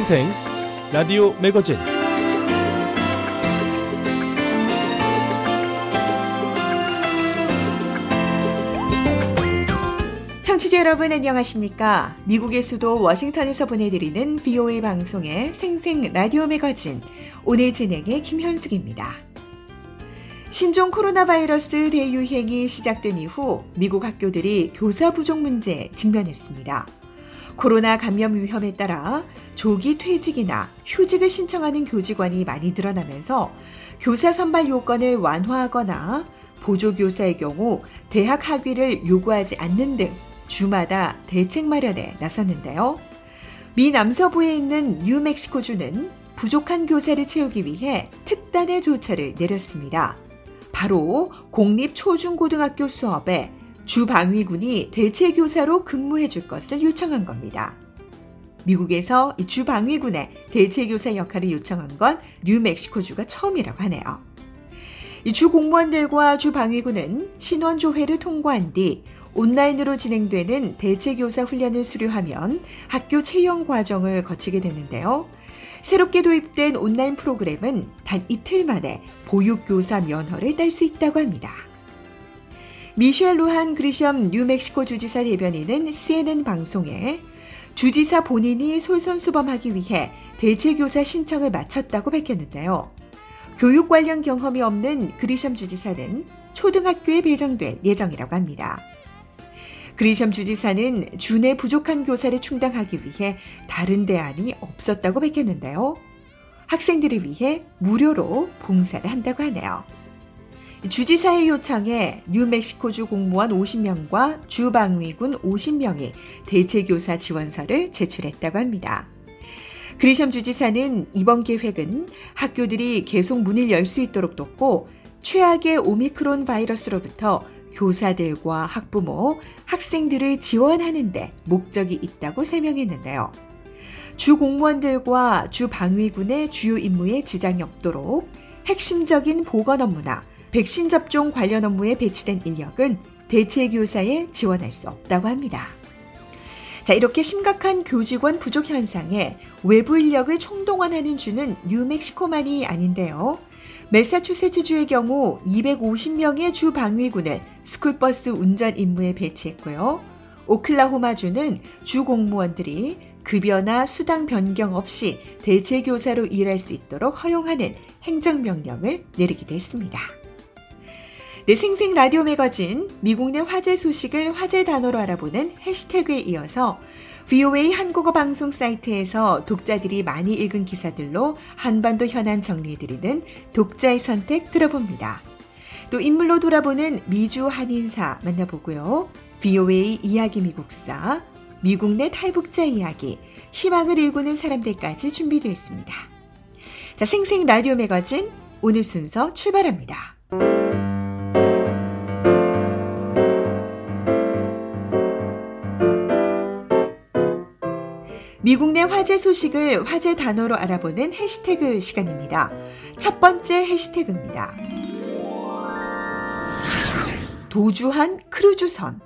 생생 라디오 매거진 청취자 여러분 안녕하십니까? 미국의 수도 워싱턴에서 보내드리는 BOA 방송의 생생 라디오 매거진 오늘 진행의 김현숙입니다. 신종 코로나 바이러스 대유행이 시작된 이후 미국 학교들이 교사 부족 문제에 직면했습니다. 코로나 감염 위험에 따라 조기 퇴직이나 휴직을 신청하는 교직원이 많이 늘어나면서 교사 선발 요건을 완화하거나 보조교사의 경우 대학 학위를 요구하지 않는 등 주마다 대책 마련에 나섰는데요. 미 남서부에 있는 뉴멕시코주는 부족한 교사를 채우기 위해 특단의 조처를 내렸습니다. 바로 공립 초중고등학교 수업에 주방위군이 대체교사로 근무해 줄 것을 요청한 겁니다. 미국에서 주방위군의 대체교사 역할을 요청한 건 뉴멕시코주가 처음이라고 하네요. 주 공무원들과 주 방위군은 신원조회를 통과한 뒤 온라인으로 진행되는 대체교사 훈련을 수료하면 학교 채용 과정을 거치게 되는데요. 새롭게 도입된 온라인 프로그램은 단 이틀 만에 보육교사 면허를 딸 수 있다고 합니다. 미셸 루한 그리엄 뉴멕시코 주지사 대변인은 CNN 방송에 주지사 본인이 솔선수범하기 위해 대체교사 신청을 마쳤다고 밝혔는데요. 교육 관련 경험이 없는 그리엄 주지사는 초등학교에 배정될 예정이라고 합니다. 그리샴 주지사는 주내 부족한 교사를 충당하기 위해 다른 대안이 없었다고 밝혔는데요. 학생들을 위해 무료로 봉사를 한다고 하네요. 주지사의 요청에 뉴멕시코주 공무원 50명과 주방위군 50명이 대체교사 지원서를 제출했다고 합니다. 그리샴 주지사는 이번 계획은 학교들이 계속 문을 열 수 있도록 돕고 최악의 오미크론 바이러스로부터 교사들과 학부모, 학생들을 지원하는데 목적이 있다고 설명했는데요. 주 공무원들과 주 방위군의 주요 임무에 지장이 없도록 핵심적인 보건 업무나 백신 접종 관련 업무에 배치된 인력은 대체 교사에 지원할 수 없다고 합니다. 자, 이렇게 심각한 교직원 부족 현상에 외부 인력을 총동원하는 주는 뉴멕시코만이 아닌데요. 메사추세츠주의 경우 250명의 주 방위군을 스쿨버스 운전 임무에 배치했고요. 오클라호마주는 주 공무원들이 급여나 수당 변경 없이 대체 교사로 일할 수 있도록 허용하는 행정명령을 내리기도 했습니다. 네, 생생 라디오 매거진 미국 내 화제 소식을 화제 단어로 알아보는 해시태그에 이어서 VOA 한국어 방송 사이트에서 독자들이 많이 읽은 기사들로 한반도 현안 정리해드리는 독자의 선택 들어봅니다. 또 인물로 돌아보는 미주 한인사 만나보고요. VOA 이야기 미국사, 미국 내 탈북자 이야기, 희망을 일구는 사람들까지 준비되어 있습니다. 자, 생생 라디오 매거진 오늘 순서 출발합니다. 미국 내 화제 소식을 화제 단어로 알아보는 해시태그 시간입니다. 첫 번째 해시태그입니다. 도주한 크루즈선.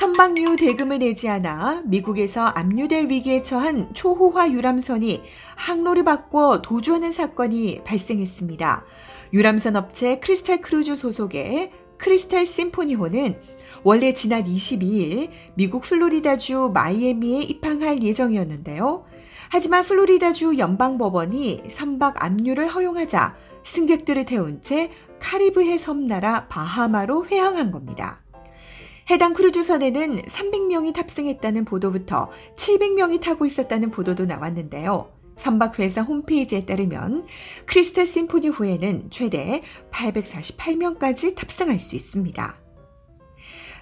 선박유 대금을 내지 않아 미국에서 압류될 위기에 처한 초호화 유람선이 항로를 바꿔 도주하는 사건이 발생했습니다. 유람선 업체 크리스탈 크루즈 소속의 크리스탈 심포니호는 원래 지난 22일 미국 플로리다주 마이애미에 입항할 예정이었는데요. 하지만 플로리다주 연방법원이 선박 압류를 허용하자 승객들을 태운 채 카리브해 섬나라 바하마로 회항한 겁니다. 해당 크루즈선에는 300명이 탑승했다는 보도부터 700명이 타고 있었다는 보도도 나왔는데요. 선박회사 홈페이지에 따르면 크리스탈 심포니호에는 최대 848명까지 탑승할 수 있습니다.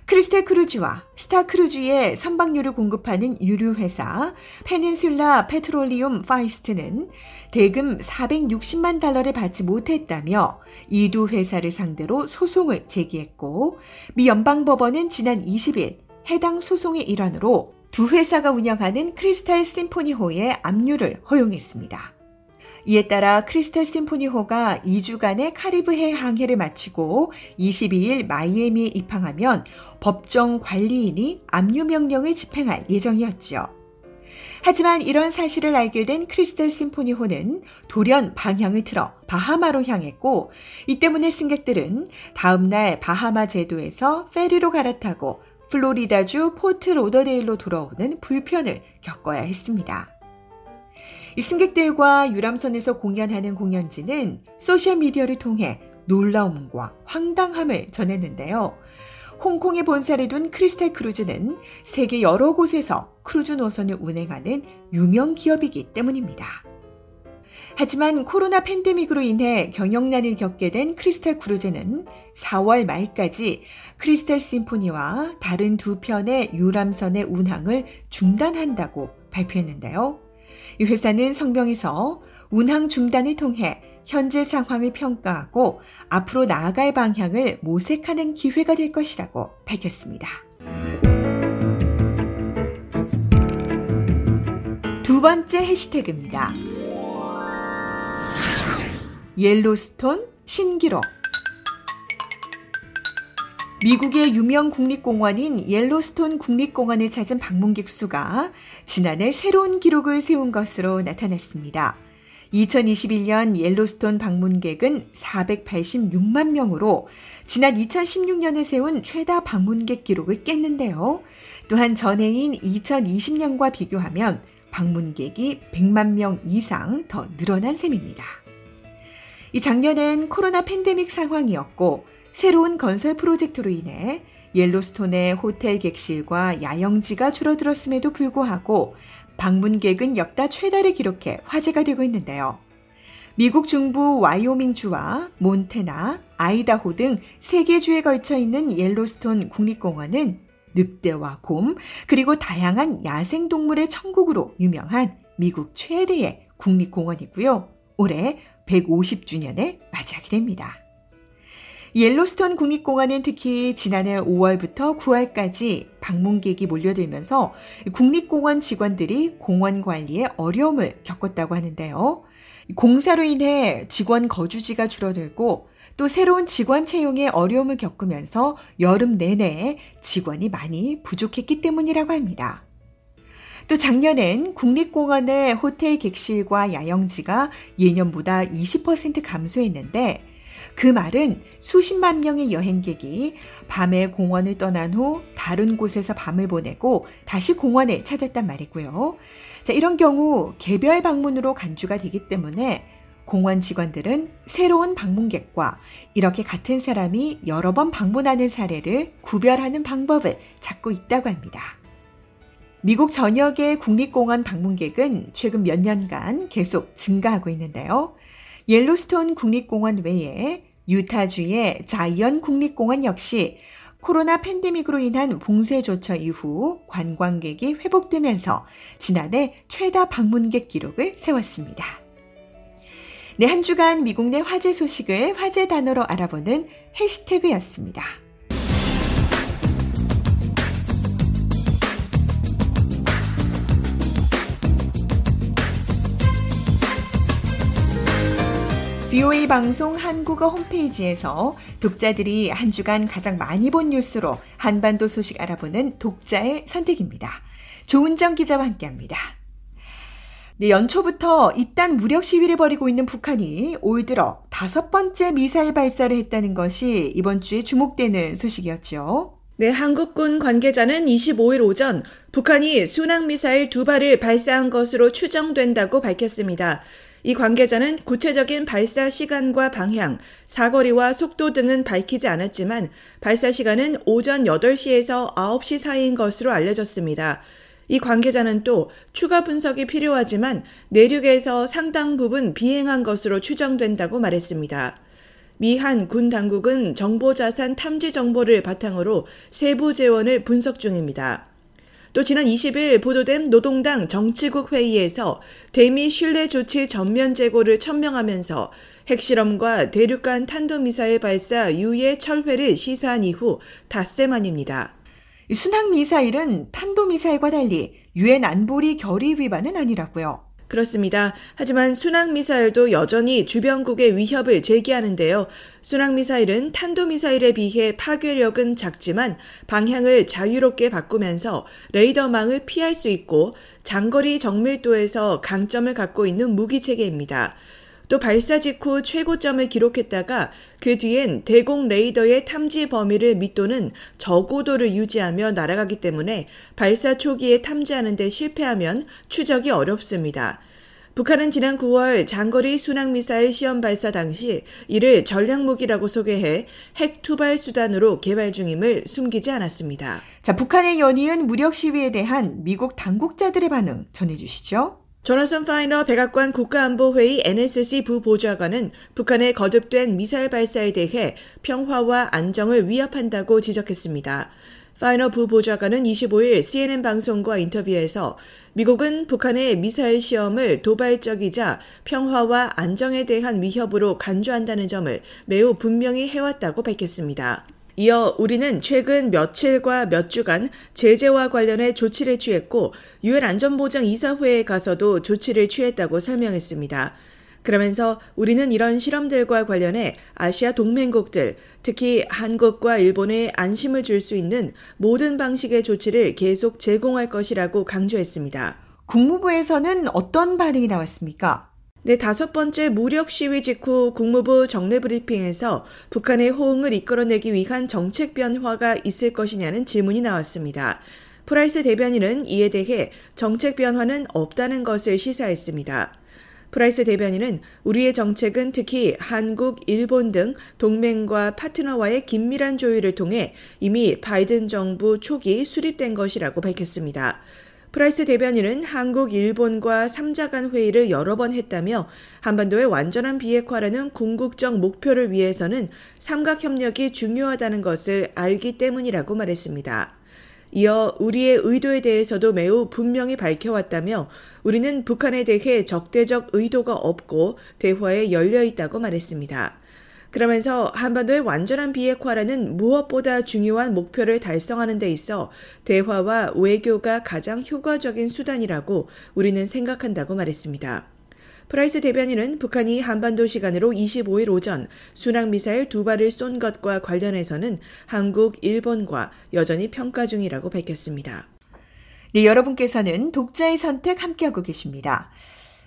크리스탈 크루즈와 스타 크루즈의 선박유를 공급하는 유류회사 페닌슐라 페트롤리움 파 이스트는 대금 460만 달러를 받지 못했다며 이두 회사를 상대로 소송을 제기했고 미 연방법원은 지난 20일 해당 소송의 일환으로 두 회사가 운영하는 크리스탈 심포니호의 압류를 허용했습니다. 이에 따라 크리스탈 심포니호가 2주간의 카리브해 항해를 마치고 22일 마이애미에 입항하면 법정 관리인이 압류 명령을 집행할 예정이었죠. 하지만 이런 사실을 알게 된 크리스탈 심포니호는 돌연 방향을 틀어 바하마로 향했고 이 때문에 승객들은 다음날 바하마 제도에서 페리로 갈아타고 플로리다주 포트 로더데일로 돌아오는 불편을 겪어야 했습니다. 이 승객들과 유람선에서 공연하는 공연진은 소셜미디어를 통해 놀라움과 황당함을 전했는데요. 홍콩에 본사를 둔 크리스탈 크루즈는 세계 여러 곳에서 크루즈 노선을 운행하는 유명 기업이기 때문입니다. 하지만 코로나 팬데믹으로 인해 경영난을 겪게 된 크리스탈 크루즈는 4월 말까지 크리스탈 심포니와 다른 두 편의 유람선의 운항을 중단한다고 발표했는데요. 이 회사는 성명에서 운항 중단을 통해 현재 상황을 평가하고 앞으로 나아갈 방향을 모색하는 기회가 될 것이라고 밝혔습니다. 두 번째 해시태그입니다. 옐로스톤 신기록 미국의 유명 국립공원인 옐로스톤 국립공원을 찾은 방문객 수가 지난해 새로운 기록을 세운 것으로 나타났습니다. 2021년 옐로스톤 방문객은 486만 명으로 지난 2016년에 세운 최다 방문객 기록을 깼는데요. 또한 전해인 2020년과 비교하면 방문객이 100만 명 이상 더 늘어난 셈입니다. 이 작년엔 코로나 팬데믹 상황이었고 새로운 건설 프로젝트로 인해 옐로스톤의 호텔 객실과 야영지가 줄어들었음에도 불구하고 방문객은 역다 최다를 기록해 화제가 되고 있는데요. 미국 중부 와이오밍주와 몬테나, 아이다호 등 세 개 주에 걸쳐 있는 옐로스톤 국립공원은 늑대와 곰, 그리고 다양한 야생동물의 천국으로 유명한 미국 최대의 국립공원이고요. 올해 150주년을 맞이하게 됩니다. 옐로스톤 국립공원은 특히 지난해 5월부터 9월까지 방문객이 몰려들면서 국립공원 직원들이 공원 관리에 어려움을 겪었다고 하는데요. 공사로 인해 직원 거주지가 줄어들고 또 새로운 직원 채용에 어려움을 겪으면서 여름 내내 직원이 많이 부족했기 때문이라고 합니다. 또 작년엔 국립공원의 호텔 객실과 야영지가 예년보다 20% 감소했는데 그 말은 수십만 명의 여행객이 밤에 공원을 떠난 후 다른 곳에서 밤을 보내고 다시 공원을 찾았단 말이고요. 자, 이런 경우 개별 방문으로 간주가 되기 때문에 공원 직원들은 새로운 방문객과 이렇게 같은 사람이 여러 번 방문하는 사례를 구별하는 방법을 찾고 있다고 합니다. 미국 전역의 국립공원 방문객은 최근 몇 년간 계속 증가하고 있는데요. 옐로스톤 국립공원 외에 유타주의 자이언 국립공원 역시 코로나 팬데믹으로 인한 봉쇄 조처 이후 관광객이 회복되면서 지난해 최다 방문객 기록을 세웠습니다. 네, 한 주간 미국 내 화제 소식을 화제 단어로 알아보는 해시태그였습니다. VOA 방송 한국어 홈페이지에서 독자들이 한 주간 가장 많이 본 뉴스로 한반도 소식 알아보는 독자의 선택입니다. 조은정 기자와 함께 합니다. 네, 연초부터 이딴 무력 시위를 벌이고 있는 북한이 올 들어 다섯 번째 미사일 발사를 했다는 것이 이번 주에 주목되는 소식이었죠. 네, 한국군 관계자는 25일 오전 북한이 순항미사일 두 발을 발사한 것으로 추정된다고 밝혔습니다. 이 관계자는 구체적인 발사 시간과 방향, 사거리와 속도 등은 밝히지 않았지만 발사 시간은 오전 8시에서 9시 사이인 것으로 알려졌습니다. 이 관계자는 또 추가 분석이 필요하지만 내륙에서 상당 부분 비행한 것으로 추정된다고 말했습니다. 미한 군 당국은 정보자산 탐지 정보를 바탕으로 세부 재원을 분석 중입니다. 또 지난 20일 보도된 노동당 정치국 회의에서 대미 신뢰 조치 전면 재고를 천명하면서 핵실험과 대륙간 탄도미사일 발사 유예 철회를 시사한 이후 닷새 만입니다. 순항 미사일은 탄도 미사일과 달리 유엔 안보리 결의 위반은 아니라고요. 그렇습니다. 하지만 순항미사일도 여전히 주변국의 위협을 제기하는데요. 순항미사일은 탄도미사일에 비해 파괴력은 작지만 방향을 자유롭게 바꾸면서 레이더망을 피할 수 있고 장거리 정밀도에서 강점을 갖고 있는 무기체계입니다. 또 발사 직후 최고점을 기록했다가 그 뒤엔 대공 레이더의 탐지 범위를 밑도는 저고도를 유지하며 날아가기 때문에 발사 초기에 탐지하는 데 실패하면 추적이 어렵습니다. 북한은 지난 9월 장거리 순항미사일 시험 발사 당시 이를 전략무기라고 소개해 핵 투발 수단으로 개발 중임을 숨기지 않았습니다. 자, 북한의 연이은 무력 시위에 대한 미국 당국자들의 반응 전해주시죠. 조나선 파이너 백악관 국가안보회의 NSC 부보좌관은 북한의 거듭된 미사일 발사에 대해 평화와 안정을 위협한다고 지적했습니다. 파이너 부보좌관은 25일 CNN 방송과 인터뷰에서 미국은 북한의 미사일 시험을 도발적이자 평화와 안정에 대한 위협으로 간주한다는 점을 매우 분명히 해왔다고 밝혔습니다. 이어 우리는 최근 며칠과 몇 주간 제재와 관련해 조치를 취했고 유엔 안전보장 이사회에 가서도 조치를 취했다고 설명했습니다. 그러면서 우리는 이런 실험들과 관련해 아시아 동맹국들, 특히 한국과 일본에 안심을 줄 수 있는 모든 방식의 조치를 계속 제공할 것이라고 강조했습니다. 국무부에서는 어떤 반응이 나왔습니까? 네, 다섯 번째 무력 시위 직후 국무부 정례 브리핑에서 북한의 호응을 이끌어내기 위한 정책 변화가 있을 것이냐는 질문이 나왔습니다. 프라이스 대변인은 이에 대해 정책 변화는 없다는 것을 시사했습니다. 프라이스 대변인은 우리의 정책은 특히 한국, 일본 등 동맹과 파트너와의 긴밀한 조율을 통해 이미 바이든 정부 초기 수립된 것이라고 밝혔습니다. 프라이스 대변인은 한국, 일본과 3자 간 회의를 여러 번 했다며 한반도의 완전한 비핵화라는 궁극적 목표를 위해서는 삼각협력이 중요하다는 것을 알기 때문이라고 말했습니다. 이어 우리의 의도에 대해서도 매우 분명히 밝혀왔다며 우리는 북한에 대해 적대적 의도가 없고 대화에 열려 있다고 말했습니다. 그러면서 한반도의 완전한 비핵화라는 무엇보다 중요한 목표를 달성하는 데 있어 대화와 외교가 가장 효과적인 수단이라고 우리는 생각한다고 말했습니다. 프라이스 대변인은 북한이 한반도 시간으로 25일 오전 순항미사일 두 발을 쏜 것과 관련해서는 한국, 일본과 여전히 평가 중이라고 밝혔습니다. 네, 여러분께서는 독자의 선택 함께하고 계십니다.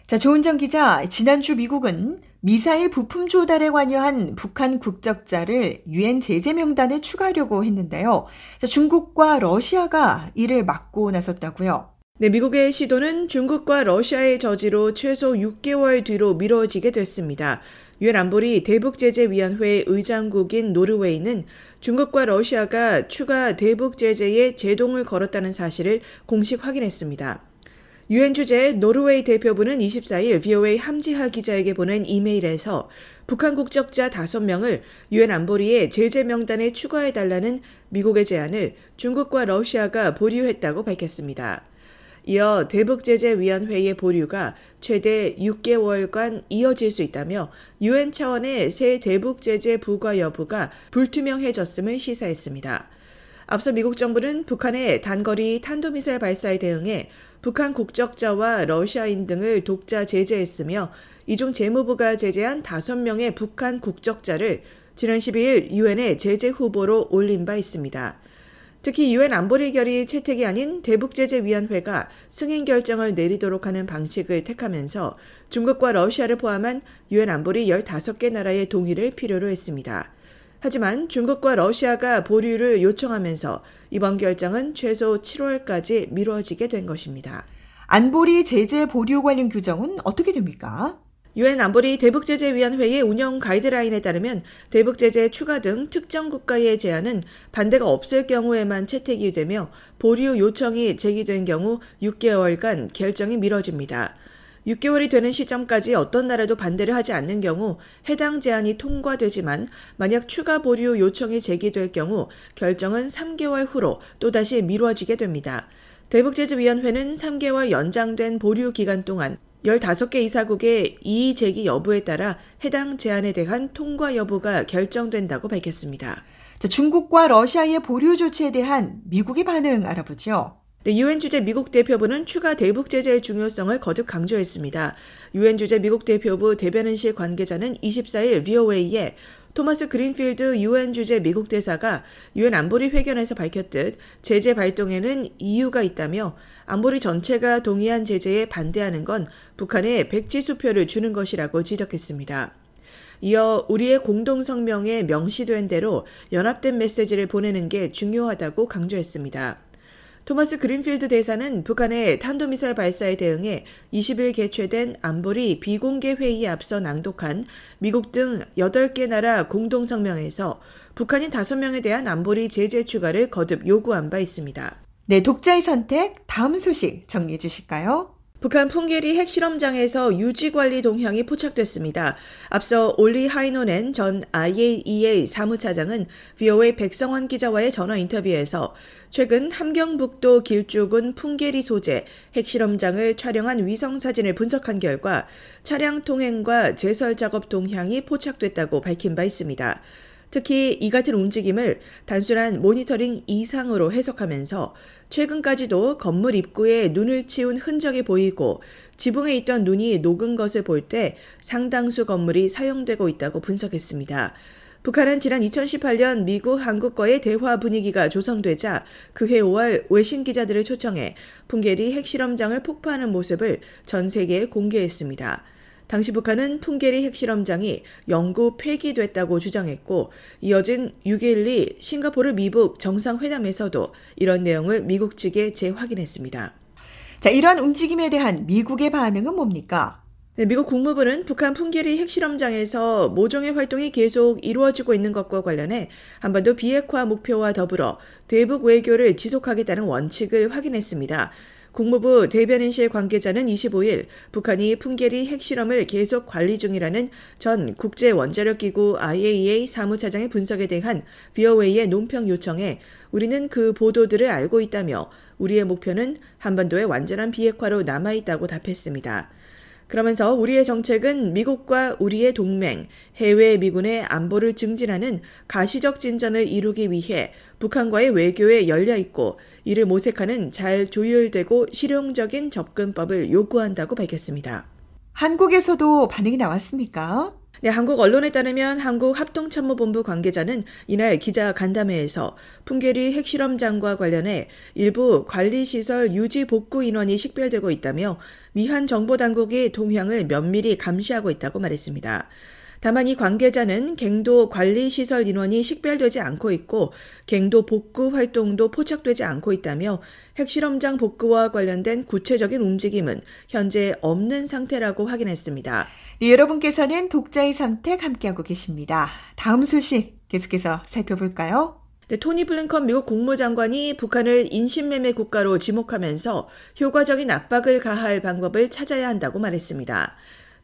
자, 조은정 기자, 지난주 미국은 미사일 부품 조달에 관여한 북한 국적자를 유엔 제재 명단에 추가하려고 했는데요. 자, 중국과 러시아가 이를 막고 나섰다고요. 네, 미국의 시도는 중국과 러시아의 저지로 최소 6개월 뒤로 미뤄지게 됐습니다. 유엔 안보리 대북제재위원회 의장국인 노르웨이는 중국과 러시아가 추가 대북제재에 제동을 걸었다는 사실을 공식 확인했습니다. 유엔 주재 노르웨이 대표부는 24일 VOA 함지하 기자에게 보낸 이메일에서 북한 국적자 5명을 유엔 안보리의 제재 명단에 추가해 달라는 미국의 제안을 중국과 러시아가 보류했다고 밝혔습니다. 이어 대북제재위원회의 보류가 최대 6개월간 이어질 수 있다며 유엔 차원의 새 대북제재 부과 여부가 불투명해졌음을 시사했습니다. 앞서 미국 정부는 북한의 단거리 탄도미사일 발사에 대응해 북한 국적자와 러시아인 등을 독자 제재했으며 이중 재무부가 제재한 5명의 북한 국적자를 지난 12일 유엔의 제재 후보로 올린 바 있습니다. 특히 유엔 안보리 결의 채택이 아닌 대북제재위원회가 승인 결정을 내리도록 하는 방식을 택하면서 중국과 러시아를 포함한 유엔 안보리 15개 나라의 동의를 필요로 했습니다. 하지만 중국과 러시아가 보류를 요청하면서 이번 결정은 최소 7월까지 미뤄지게 된 것입니다. 안보리 제재 보류 관련 규정은 어떻게 됩니까? 유엔 안보리 대북제재위원회의 운영 가이드라인에 따르면 대북제재 추가 등 특정 국가의 제안은 반대가 없을 경우에만 채택이 되며 보류 요청이 제기된 경우 6개월간 결정이 미뤄집니다. 6개월이 되는 시점까지 어떤 나라도 반대를 하지 않는 경우 해당 제안이 통과되지만 만약 추가 보류 요청이 제기될 경우 결정은 3개월 후로 또다시 미뤄지게 됩니다. 대북제재위원회는 3개월 연장된 보류 기간 동안 15개 이사국의 이의 제기 여부에 따라 해당 제안에 대한 통과 여부가 결정된다고 밝혔습니다. 자, 중국과 러시아의 보류 조치에 대한 미국의 반응 알아보죠. 네, 유엔 주재 미국 대표부는 추가 대북 제재의 중요성을 거듭 강조했습니다. 유엔 주재 미국 대표부 대변인실 관계자는 24일 VOA에 토마스 그린필드 유엔 주재 미국 대사가 유엔 안보리 회견에서 밝혔듯 제재 발동에는 이유가 있다며 안보리 전체가 동의한 제재에 반대하는 건 북한에 백지 수표를 주는 것이라고 지적했습니다. 이어 우리의 공동 성명에 명시된 대로 연합된 메시지를 보내는 게 중요하다고 강조했습니다. 토마스 그린필드 대사는 북한의 탄도미사일 발사에 대응해 20일 개최된 안보리 비공개 회의에 앞서 낭독한 미국 등 8개 나라 공동성명에서 북한인 5명에 대한 안보리 제재 추가를 거듭 요구한 바 있습니다. 네, 독자의 선택 다음 소식 정리해 주실까요? 북한 풍계리 핵실험장에서 유지관리 동향이 포착됐습니다. 앞서 올리 하이노넨 전 IAEA 사무차장은 VOA 백성환 기자와의 전화 인터뷰에서 최근 함경북도 길쭉은 풍계리 소재 핵실험장을 촬영한 위성사진을 분석한 결과 차량 통행과 제설 작업 동향이 포착됐다고 밝힌 바 있습니다. 특히 이 같은 움직임을 단순한 모니터링 이상으로 해석하면서 최근까지도 건물 입구에 눈을 치운 흔적이 보이고 지붕에 있던 눈이 녹은 것을 볼 때 상당수 건물이 사용되고 있다고 분석했습니다. 북한은 지난 2018년 미국 한국과의 대화 분위기가 조성되자 그해 5월 외신 기자들을 초청해 풍계리 핵실험장을 폭파하는 모습을 전 세계에 공개했습니다. 당시 북한은 풍계리 핵실험장이 영구 폐기됐다고 주장했고 이어진 6.12 싱가포르 미북 정상회담에서도 이런 내용을 미국 측에 재확인했습니다. 자, 이러한 움직임에 대한 미국의 반응은 뭡니까? 네, 미국 국무부는 북한 풍계리 핵실험장에서 모종의 활동이 계속 이루어지고 있는 것과 관련해 한반도 비핵화 목표와 더불어 대북 외교를 지속하겠다는 원칙을 확인했습니다. 국무부 대변인실 관계자는 25일 북한이 풍계리 핵실험을 계속 관리 중이라는 전 국제원자력기구 IAEA 사무차장의 분석에 대한 VOA의 논평 요청에 우리는 그 보도들을 알고 있다며 우리의 목표는 한반도의 완전한 비핵화로 남아있다고 답했습니다. 그러면서 우리의 정책은 미국과 우리의 동맹, 해외 미군의 안보를 증진하는 가시적 진전을 이루기 위해 북한과의 외교에 열려 있고 이를 모색하는 잘 조율되고 실용적인 접근법을 요구한다고 밝혔습니다. 한국에서도 반응이 나왔습니까? 네, 한국 언론에 따르면 한국 합동참모본부 관계자는 이날 기자 간담회에서 풍계리 핵실험장과 관련해 일부 관리시설 유지 복구 인원이 식별되고 있다며 미한 정보당국이 동향을 면밀히 감시하고 있다고 말했습니다. 다만 이 관계자는 갱도 관리시설 인원이 식별되지 않고 있고 갱도 복구 활동도 포착되지 않고 있다며 핵실험장 복구와 관련된 구체적인 움직임은 현재 없는 상태라고 확인했습니다. 네, 여러분께서는 독자의 선택 함께하고 계십니다. 다음 소식 계속해서 살펴볼까요? 네, 토니 블링컨 미국 국무장관이 북한을 인신매매 국가로 지목하면서 효과적인 압박을 가할 방법을 찾아야 한다고 말했습니다.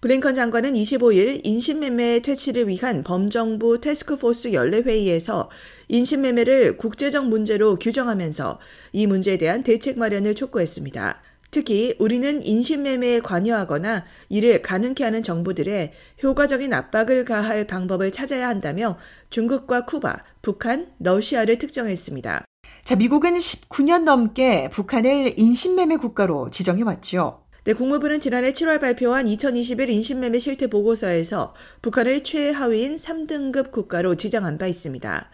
블링컨 장관은 25일 인신매매 퇴치를 위한 범정부 테스크포스 연례회의에서 인신매매를 국제적 문제로 규정하면서 이 문제에 대한 대책 마련을 촉구했습니다. 특히 우리는 인신매매에 관여하거나 이를 가능케 하는 정부들의 효과적인 압박을 가할 방법을 찾아야 한다며 중국과 쿠바, 북한, 러시아를 특정했습니다. 자, 미국은 19년 넘게 북한을 인신매매 국가로 지정해왔죠. 네, 국무부는 지난해 7월 발표한 2021 인신매매 실태 보고서에서 북한을 최하위인 3등급 국가로 지정한 바 있습니다.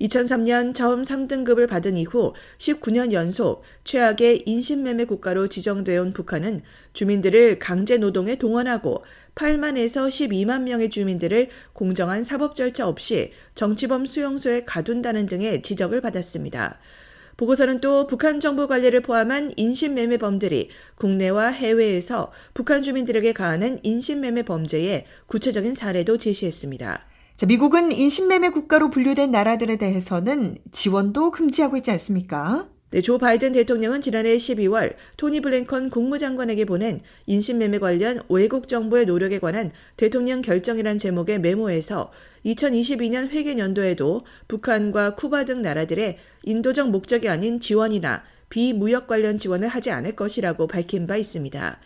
2003년 처음 3등급을 받은 이후 19년 연속 최악의 인신매매 국가로 지정되어 온 북한은 주민들을 강제 노동에 동원하고 8만에서 12만 명의 주민들을 공정한 사법 절차 없이 정치범 수용소에 가둔다는 등의 지적을 받았습니다. 보고서는 또 북한 정부 관리를 포함한 인신매매 범들이 국내와 해외에서 북한 주민들에게 가하는 인신매매 범죄의 구체적인 사례도 제시했습니다. 자, 미국은 인신매매 국가로 분류된 나라들에 대해서는 지원도 금지하고 있지 않습니까? 네, 조 바이든 대통령은 지난해 12월 토니 블랭컨 국무장관에게 보낸 인신매매 관련 외국 정부의 노력에 관한 대통령 결정이란 제목의 메모에서 2022년 회계 연도에도 북한과 쿠바 등 나라들의 인도적 목적이 아닌 지원이나 비무역 관련 지원을 하지 않을 것이라고 밝힌 바 있습니다.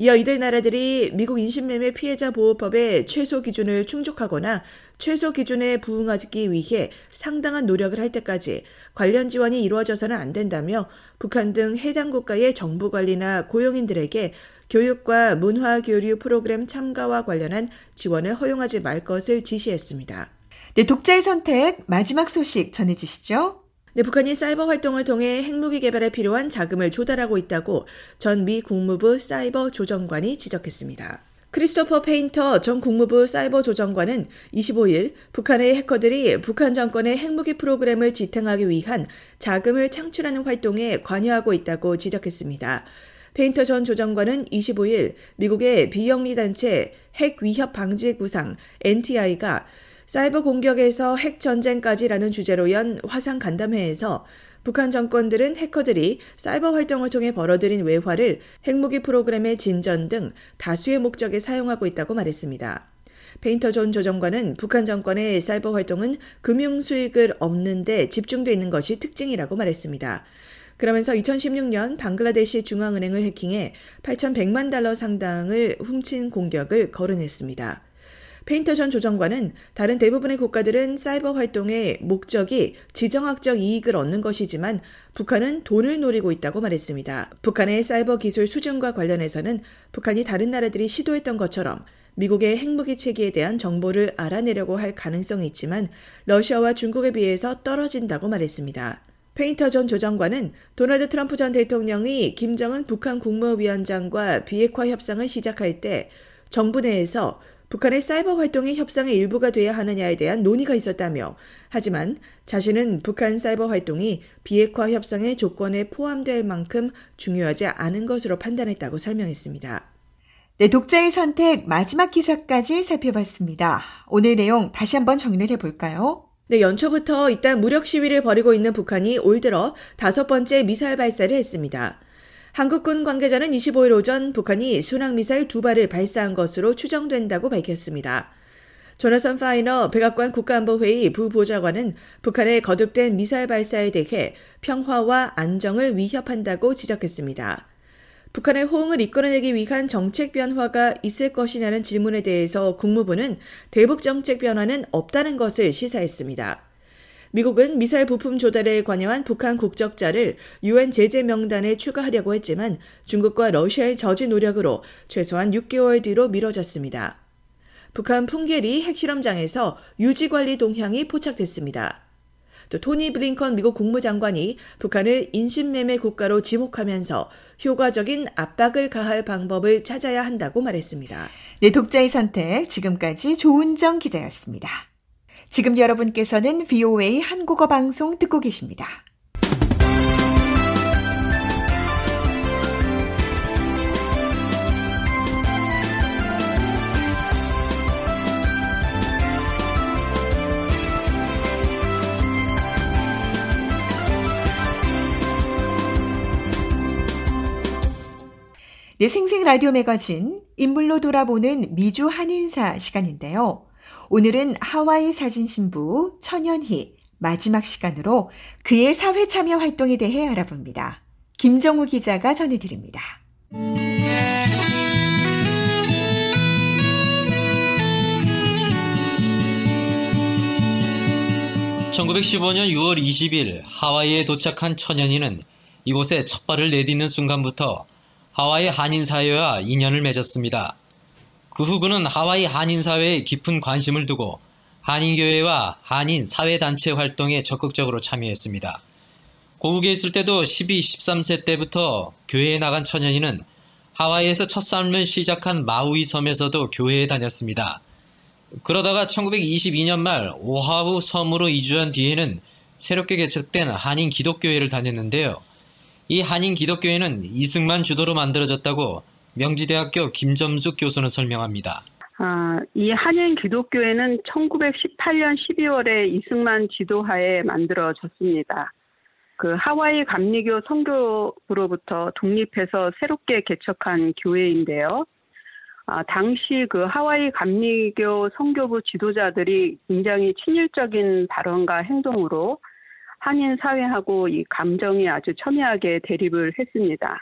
이어 이들 나라들이 미국 인신매매 피해자 보호법의 최소 기준을 충족하거나 최소 기준에 부응하기 위해 상당한 노력을 할 때까지 관련 지원이 이루어져서는 안 된다며 북한 등 해당 국가의 정부 관리나 고용인들에게 교육과 문화 교류 프로그램 참가와 관련한 지원을 허용하지 말 것을 지시했습니다. 네, 독자의 선택 마지막 소식 전해주시죠. 네, 북한이 사이버 활동을 통해 핵무기 개발에 필요한 자금을 조달하고 있다고 전 미 국무부 사이버 조정관이 지적했습니다. 크리스토퍼 페인터 전 국무부 사이버 조정관은 25일 북한의 해커들이 북한 정권의 핵무기 프로그램을 지탱하기 위한 자금을 창출하는 활동에 관여하고 있다고 지적했습니다. 페인터 전 조정관은 25일 미국의 비영리 단체 핵 위협 방지 구상 NTI가 사이버 공격에서 핵 전쟁까지라는 주제로 연 화상 간담회에서 북한 정권들은 해커들이 사이버 활동을 통해 벌어들인 외화를 핵무기 프로그램의 진전 등 다수의 목적에 사용하고 있다고 말했습니다. 페인터 전 조정관은 북한 정권의 사이버 활동은 금융 수익을 얻는데 집중돼 있는 것이 특징이라고 말했습니다. 그러면서 2016년 방글라데시 중앙은행을 해킹해 8,100만 달러 상당을 훔친 공격을 거론했습니다. 페인터 전 조정관은 다른 대부분의 국가들은 사이버 활동의 목적이 지정학적 이익을 얻는 것이지만 북한은 돈을 노리고 있다고 말했습니다. 북한의 사이버 기술 수준과 관련해서는 북한이 다른 나라들이 시도했던 것처럼 미국의 핵무기 체계에 대한 정보를 알아내려고 할 가능성이 있지만 러시아와 중국에 비해서 떨어진다고 말했습니다. 페인터 전 조정관은 도널드 트럼프 전 대통령이 김정은 북한 국무위원장과 비핵화 협상을 시작할 때 정부 내에서 북한의 사이버 활동이 협상의 일부가 돼야 하느냐에 대한 논의가 있었다며 하지만 자신은 북한 사이버 활동이 비핵화 협상의 조건에 포함될 만큼 중요하지 않은 것으로 판단했다고 설명했습니다. 네, 독자의 선택 마지막 기사까지 살펴봤습니다. 오늘 내용 다시 한번 정리를 해볼까요? 네, 연초부터 일단 무력 시위를 벌이고 있는 북한이 올 들어 다섯 번째 미사일 발사를 했습니다. 한국군 관계자는 25일 오전 북한이 순항미사일 두 발을 발사한 것으로 추정된다고 밝혔습니다. 조나선 파이너 백악관 국가안보회의 부보좌관은 북한의 거듭된 미사일 발사에 대해 평화와 안정을 위협한다고 지적했습니다. 북한의 호응을 이끌어내기 위한 정책 변화가 있을 것이냐는 질문에 대해서 국무부는 대북 정책 변화는 없다는 것을 시사했습니다. 미국은 미사일 부품 조달에 관여한 북한 국적자를 유엔 제재 명단에 추가하려고 했지만 중국과 러시아의 저지 노력으로 최소한 6개월 뒤로 미뤄졌습니다. 북한 풍계리 핵실험장에서 유지관리 동향이 포착됐습니다. 또 토니 블링컨 미국 국무장관이 북한을 인신매매 국가로 지목하면서 효과적인 압박을 가할 방법을 찾아야 한다고 말했습니다. 네, 독자의 선택 지금까지 조은정 기자였습니다. 지금 여러분께서는 VOA 한국어 방송 듣고 계십니다. 네, 생생 라디오 매거진 인물로 돌아보는 미주 한인사 시간인데요. 오늘은 하와이 사진 신부 천연희 마지막 시간으로 그의 사회 참여 활동에 대해 알아봅니다. 김정우 기자가 전해드립니다. 1915년 6월 20일 하와이에 도착한 천연희는 이곳에 첫 발을 내딛는 순간부터 하와이 한인 사회와 인연을 맺었습니다. 그 후 그는 하와이 한인사회에 깊은 관심을 두고 한인교회와 한인 사회단체 활동에 적극적으로 참여했습니다. 고국에 있을 때도 12, 13세 때부터 교회에 나간 천연이는 하와이에서 첫 삶을 시작한 마우이 섬에서도 교회에 다녔습니다. 그러다가 1922년 말 오하우 섬으로 이주한 뒤에는 새롭게 개척된 한인 기독교회를 다녔는데요. 이 한인 기독교회는 이승만 주도로 만들어졌다고 명지대학교 김점숙 교수는 설명합니다. 아, 이 한인 기독교회는 1918년 12월에 이승만 지도하에 만들어졌습니다. 그 하와이 감리교 선교부로부터 독립해서 새롭게 개척한 교회인데요. 아, 당시 그 하와이 감리교 선교부 지도자들이 굉장히 친일적인 발언과 행동으로 한인 사회하고 이 감정이 아주 첨예하게 대립을 했습니다.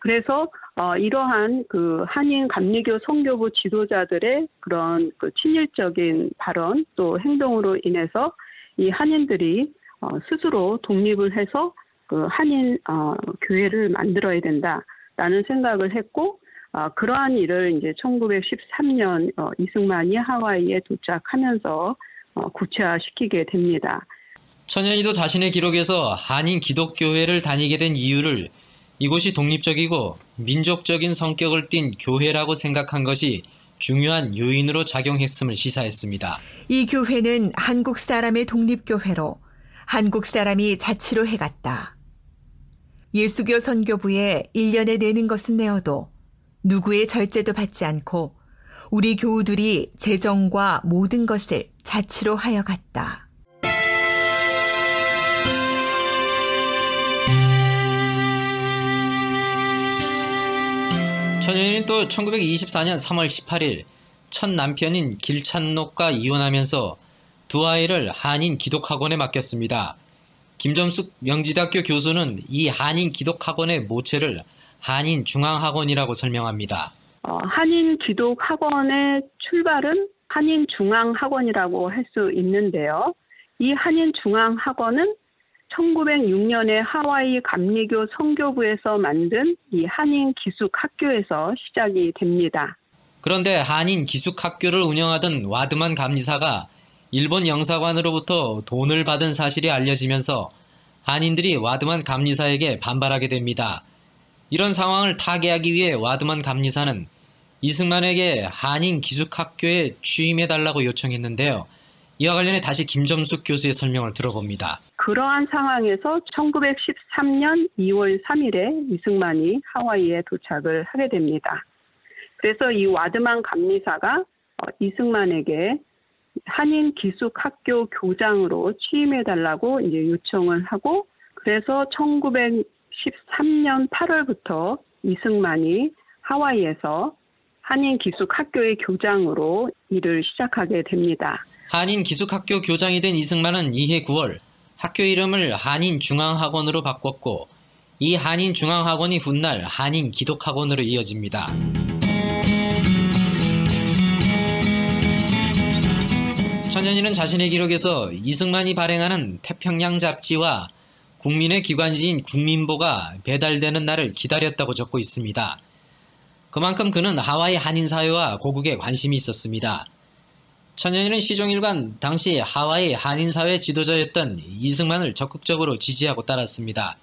그래서 어, 이러한 그 한인 감리교 선교부 지도자들의 그런 그 친일적인 발언 또 행동으로 인해서 이 한인들이 어, 스스로 독립을 해서 그 한인 어, 교회를 만들어야 된다라는 생각을 했고 어, 그러한 일을 이제 1913년 어, 이승만이 하와이에 도착하면서 어, 구체화시키게 됩니다. 천연이도 자신의 기록에서 한인 기독교회를 다니게 된 이유를 이곳이 독립적이고 민족적인 성격을 띤 교회라고 생각한 것이 중요한 요인으로 작용했음을 시사했습니다. 이 교회는 한국 사람의 독립교회로 한국 사람이 자치로 해갔다. 예수교 선교부에 1년에 내는 것은 내어도 누구의 절제도 받지 않고 우리 교우들이 재정과 모든 것을 자치로 하여 갔다. 천연이는 또 1924년 3월 18일 첫 남편인 길찬록과 이혼하면서 두 아이를 한인 기독학원에 맡겼습니다. 김점숙 명지대학교 교수는 이 한인 기독학원의 모체를 한인 중앙학원이라고 설명합니다. 어, 한인 기독학원의 출발은 한인 중앙학원이라고 할 수 있는데요. 이 한인 중앙학원은 1906년에 하와이 감리교 선교부에서 만든 이 한인 기숙 학교에서 시작이 됩니다. 그런데 한인 기숙 학교를 운영하던 와드만 감리사가 일본 영사관으로부터 돈을 받은 사실이 알려지면서 한인들이 와드만 감리사에게 반발하게 됩니다. 이런 상황을 타개하기 위해 와드만 감리사는 이승만에게 한인 기숙학교에 취임해달라고 요청했는데요. 이와 관련해 다시 김점숙 교수의 설명을 들어봅니다. 그러한 상황에서 1913년 2월 3일에 이승만이 하와이에 도착을 하게 됩니다. 그래서 이 와드만 감리사가 어, 이승만에게 한인 기숙학교 교장으로 취임해달라고 이제 요청을 하고 그래서 1913년 8월부터 이승만이 하와이에서 한인 기숙학교의 교장으로 일을 시작하게 됩니다. 한인 기숙학교 교장이 된 이승만은 이해 9월 학교 이름을 한인 중앙학원으로 바꿨고 이 한인 중앙학원이 훗날 한인 기독학원으로 이어집니다. 천연이는 자신의 기록에서 이승만이 발행하는 태평양 잡지와 국민의 기관지인 국민보가 배달되는 날을 기다렸다고 적고 있습니다. 그만큼 그는 하와이 한인사회와 고국에 관심이 있었습니다. 천연이는 시종일관 당시 하와이 한인사회 지도자였던 이승만을 적극적으로 지지하고 따랐습니다.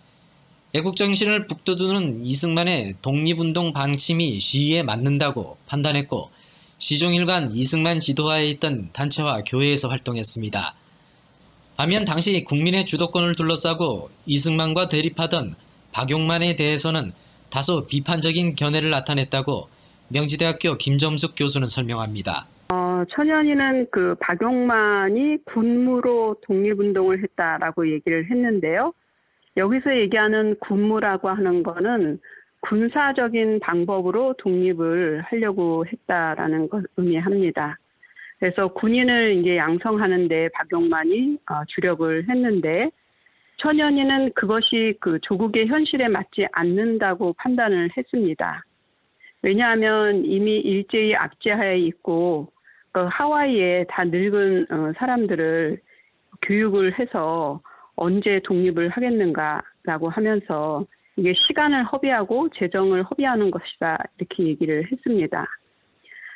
애국정신을 북돋우는 이승만의 독립운동 방침이 시위에 맞는다고 판단했고 시종일관 이승만 지도하에 있던 단체와 교회에서 활동했습니다. 반면 당시 국민의 주도권을 둘러싸고 이승만과 대립하던 박용만에 대해서는 다소 비판적인 견해를 나타냈다고 명지대학교 김점숙 교수는 설명합니다. 어, 천연이는 그 박용만이 군무로 독립운동을 했다라고 얘기를 했는데요. 여기서 얘기하는 군무라고 하는 거는 군사적인 방법으로 독립을 하려고 했다라는 걸 의미합니다. 그래서 군인을 이제 양성하는데 박용만이 어, 주력을 했는데 천연이는 그것이 그 조국의 현실에 맞지 않는다고 판단을 했습니다. 왜냐하면 이미 일제히 압제하에 있고 그 하와이에 다 늙은 어, 사람들을 교육을 해서 언제 독립을 하겠는가라고 하면서 이게 시간을 허비하고 재정을 허비하는 것이다 이렇게 얘기를 했습니다.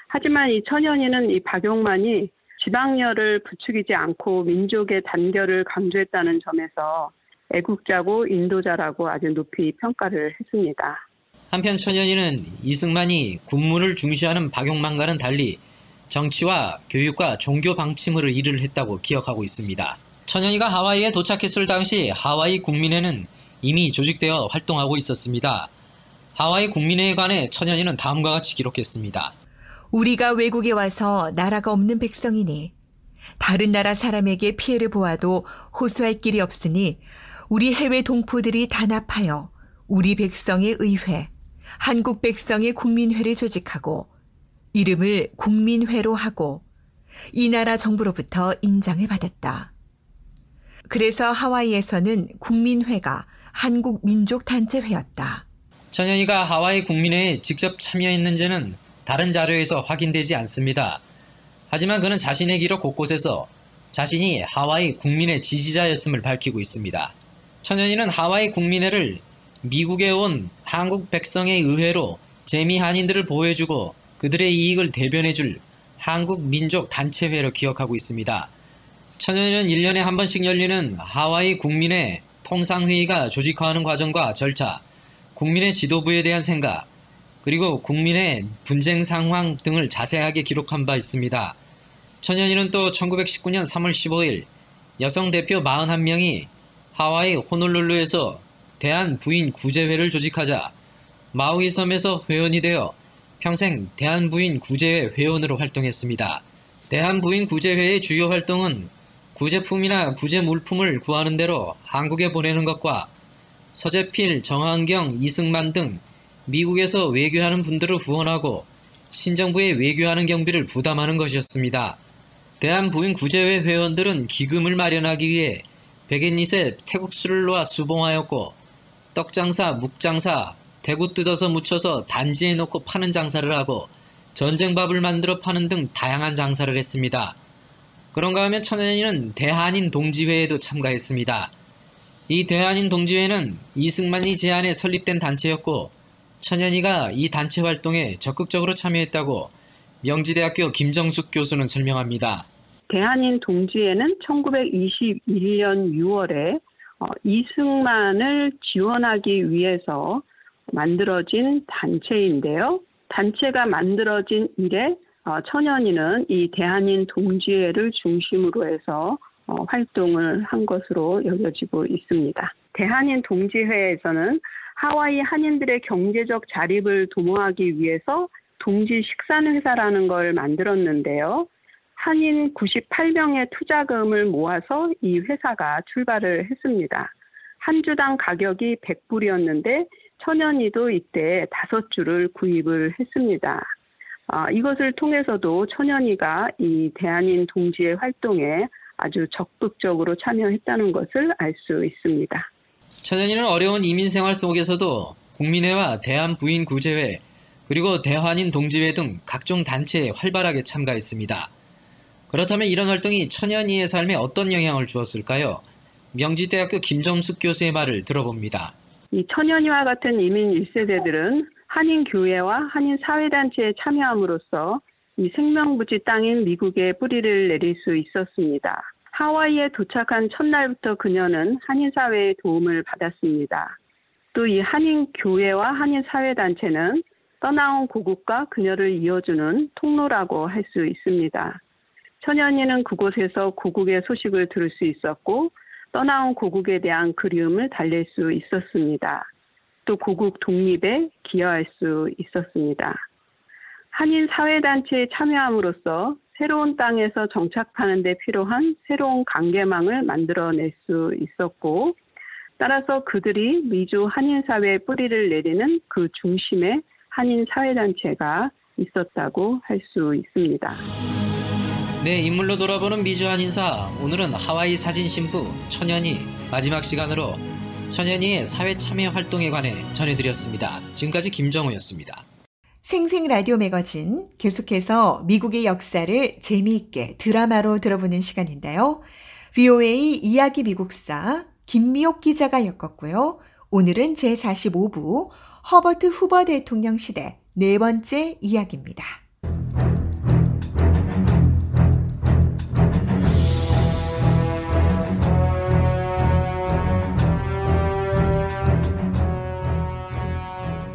하지만 이 천연이는 이 박용만이 지방열을 부추기지 않고 민족의 단결을 강조했다는 점에서 애국자고 인도자라고 아주 높이 평가를 했습니다. 한편 천연이는 이승만이 군무를 중시하는 박용만과는 달리 정치와 교육과 종교 방침으로 일을 했다고 기억하고 있습니다. 천연이가 하와이에 도착했을 당시 하와이 국민회는 이미 조직되어 활동하고 있었습니다. 하와이 국민회에 관해 천연이는 다음과 같이 기록했습니다. 우리가 외국에 와서 나라가 없는 백성이니 다른 나라 사람에게 피해를 보아도 호소할 길이 없으니 우리 해외 동포들이 단합하여 우리 백성의 의회, 한국 백성의 국민회를 조직하고 이름을 국민회로 하고 이 나라 정부로부터 인장을 받았다. 그래서 하와이에서는 국민회가 한국 민족 단체회였다. 천연이가 하와이 국민회에 직접 참여했는지는 다른 자료에서 확인되지 않습니다. 하지만 그는 자신의 기록 곳곳에서 자신이 하와이 국민의 지지자였음을 밝히고 있습니다. 천연이는 하와이 국민회를 미국에 온 한국 백성의 의회로 재미 한인들을 보호해주고 그들의 이익을 대변해줄 한국 민족 단체회로 기억하고 있습니다. 천연이는 1년에 한 번씩 열리는 하와이 국민회 통상회의가 조직화하는 과정과 절차, 국민의 지도부에 대한 생각, 그리고 국민의 분쟁 상황 등을 자세하게 기록한 바 있습니다. 천연이는 또 1919년 3월 15일 여성 대표 41명이 하와이 호놀룰루에서 대한 부인 구제회를 조직하자 마우이 섬에서 회원이 되어 평생 대한 부인 구제회 회원으로 활동했습니다. 대한 부인 구제회의 주요 활동은 구제품이나 구제 물품을 구하는 대로 한국에 보내는 것과 서재필, 정한경, 이승만 등 미국에서 외교하는 분들을 후원하고 신정부에 외교하는 경비를 부담하는 것이었습니다. 대한부인 구제회 회원들은 기금을 마련하기 위해 백엔닛에 태국수를 놓아 수봉하였고 떡장사, 묵장사, 대구 뜯어서 묻혀서 단지에 놓고 파는 장사를 하고 전쟁밥을 만들어 파는 등 다양한 장사를 했습니다. 그런가 하면 천연이는 대한인 동지회에도 참가했습니다. 이 대한인 동지회는 이승만이 제안에 설립된 단체였고 천연이가 이 단체 활동에 적극적으로 참여했다고 명지대학교 김정숙 교수는 설명합니다. 대한인 동지회는 1921년 6월에 어, 이승만을 지원하기 위해서 만들어진 단체인데요. 단체가 만들어진 이래 어, 천연이는 이 대한인 동지회를 중심으로 해서 어, 활동을 한 것으로 여겨지고 있습니다. 대한인 동지회에서는 하와이 한인들의 경제적 자립을 도모하기 위해서 동지 식산회사라는 걸 만들었는데요. 한인 98명의 투자금을 모아서 이 회사가 출발을 했습니다. 한 주당 가격이 100불이었는데 천연이도 이때 다섯 주를 구입을 했습니다. 아, 이것을 통해서도 천연이가 이 대한인 동지의 활동에 아주 적극적으로 참여했다는 것을 알 수 있습니다. 천연이는 어려운 이민 생활 속에서도 국민회와 대한부인 구제회 그리고 대한인 동지회 등 각종 단체에 활발하게 참가했습니다. 그렇다면 이런 활동이 천연이의 삶에 어떤 영향을 주었을까요? 명지대학교 김정숙 교수의 말을 들어봅니다. 이 천연이와 같은 이민 1세대들은 한인 교회와 한인 사회단체에 참여함으로써 이 생명부지 땅인 미국에 뿌리를 내릴 수 있었습니다. 하와이에 도착한 첫날부터 그녀는 한인 사회의 도움을 받았습니다. 또 이 한인 교회와 한인 사회단체는 떠나온 고국과 그녀를 이어주는 통로라고 할 수 있습니다. 천연이는 그곳에서 고국의 소식을 들을 수 있었고 떠나온 고국에 대한 그리움을 달랠 수 있었습니다. 또 고국 독립에 기여할 수 있었습니다. 한인 사회단체에 참여함으로써 새로운 땅에서 정착하는 데 필요한 새로운 관계망을 만들어낼 수 있었고, 따라서 그들이 미주 한인 사회에 뿌리를 내리는 그 중심에 한인 사회단체가 있었다고 할 수 있습니다. 네, 인물로 돌아보는 미주 한 인사. 오늘은 하와이 사진 신부 천연이 마지막 시간으로 천연이의 사회 참여 활동에 관해 전해드렸습니다. 지금까지 김정우였습니다. 생생 라디오 매거진 계속해서 미국의 역사를 재미있게 드라마로 들어보는 시간인데요. VOA 이야기 미국사 김미옥 기자가 엮었고요. 오늘은 제45부 허버트 후버 대통령 시대 네 번째 이야기입니다.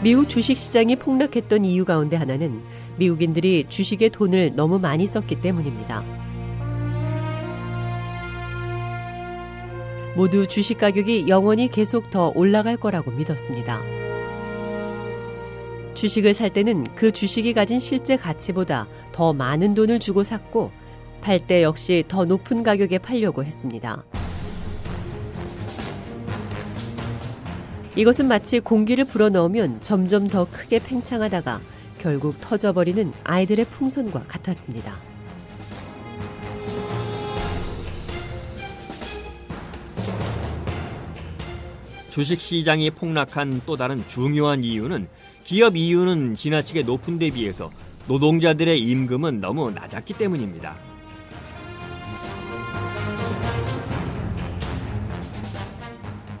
미국 주식시장이 폭락했던 이유 가운데 하나는 미국인들이 주식에 돈을 너무 많이 썼기 때문입니다. 모두 주식 가격이 영원히 계속 더 올라갈 거라고 믿었습니다. 주식을 살 때는 그 주식이 가진 실제 가치보다 더 많은 돈을 주고 샀고 팔 때 역시 더 높은 가격에 팔려고 했습니다. 이것은 마치 공기를 불어넣으면 점점 더 크게 팽창하다가 결국 터져버리는 아이들의 풍선과 같았습니다. 주식 시장이 폭락한 또 다른 중요한 이유는 기업 이윤은 지나치게 높은 데 비해서 노동자들의 임금은 너무 낮았기 때문입니다.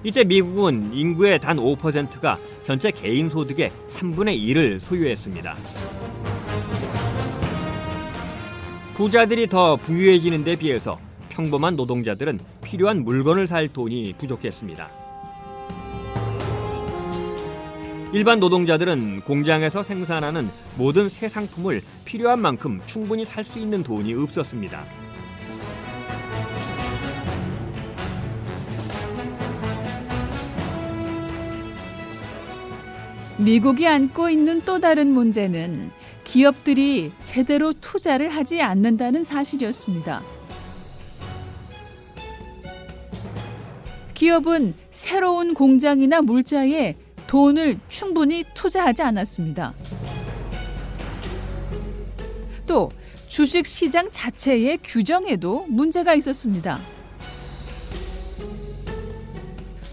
이때 미국은 인구의 단 5%가 전체 개인 소득의 3분의 1을 소유했습니다. 부자들이 더 부유해지는 데 비해서 평범한 노동자들은 필요한 물건을 살 돈이 부족했습니다. 일반 노동자들은 공장에서 생산하는 모든 새 상품을 필요한 만큼 충분히 살 수 있는 돈이 없었습니다. 미국이 안고 있는 또 다른 문제는 기업들이 제대로 투자를 하지 않는다는 사실이었습니다. 기업은 새로운 공장이나 물자에 돈을 충분히 투자하지 않았습니다. 또 주식 시장 자체의 규정에도 문제가 있었습니다.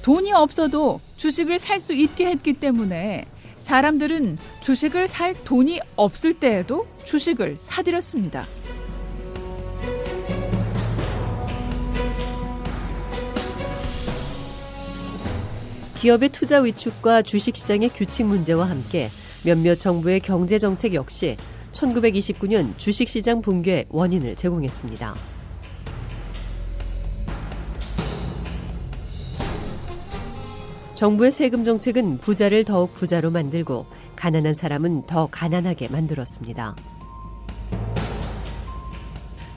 돈이 없어도 주식을 살 수 있게 했기 때문에 사람들은 주식을 살 돈이 없을 때에도 주식을 사들였습니다. 기업의 투자 위축과 주식시장의 규칙 문제와 함께 몇몇 정부의 경제 정책 역시 1929년 주식시장 붕괴 원인을 제공했습니다. 정부의 세금 정책은 부자를 더욱 부자로 만들고 가난한 사람은 더 가난하게 만들었습니다.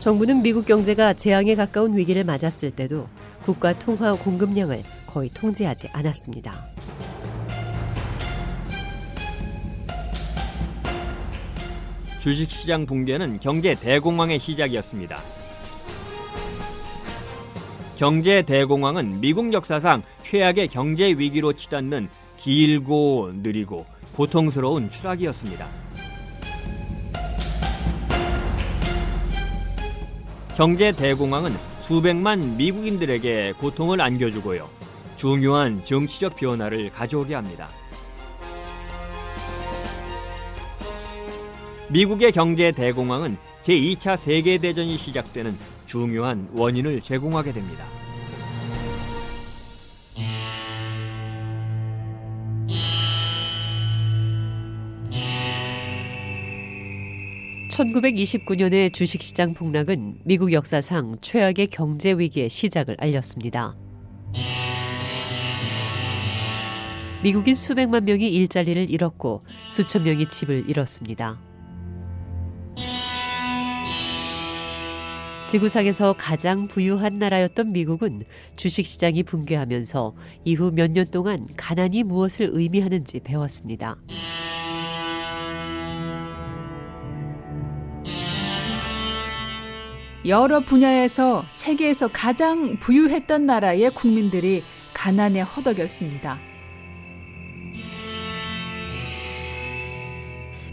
정부는 미국 경제가 재앙에 가까운 위기를 맞았을 때도 국가 통화 공급량을 거의 통제하지 않았습니다. 주식시장 붕괴는 경제 대공황의 시작이었습니다. 경제 대공황은 미국 역사상 최악의 경제 위기로 치닫는 길고 느리고 고통스러운 추락이었습니다. 경제 대공황은 수백만 미국인들에게 고통을 안겨주고요. 중요한 정치적 변화를 가져오게 합니다. 미국의 경제 대공황은 제2차 세계대전이 시작되는 중요한 원인을 제공하게 됩니다. (1929년의) 주식시장 폭락은 미국 역사상 최악의 경제 위기의 시작을 알렸습니다. 미국인 수백만 명이 일자리를 잃었고 수천 명이 집을 잃었습니다. 지구상에서 가장 부유한 나라였던 미국은 주식시장이 붕괴하면서 이후 몇 년 동안 가난이 무엇을 의미하는지 배웠습니다. 여러 분야에서 세계에서 가장 부유했던 나라의 국민들이 가난에 허덕였습니다.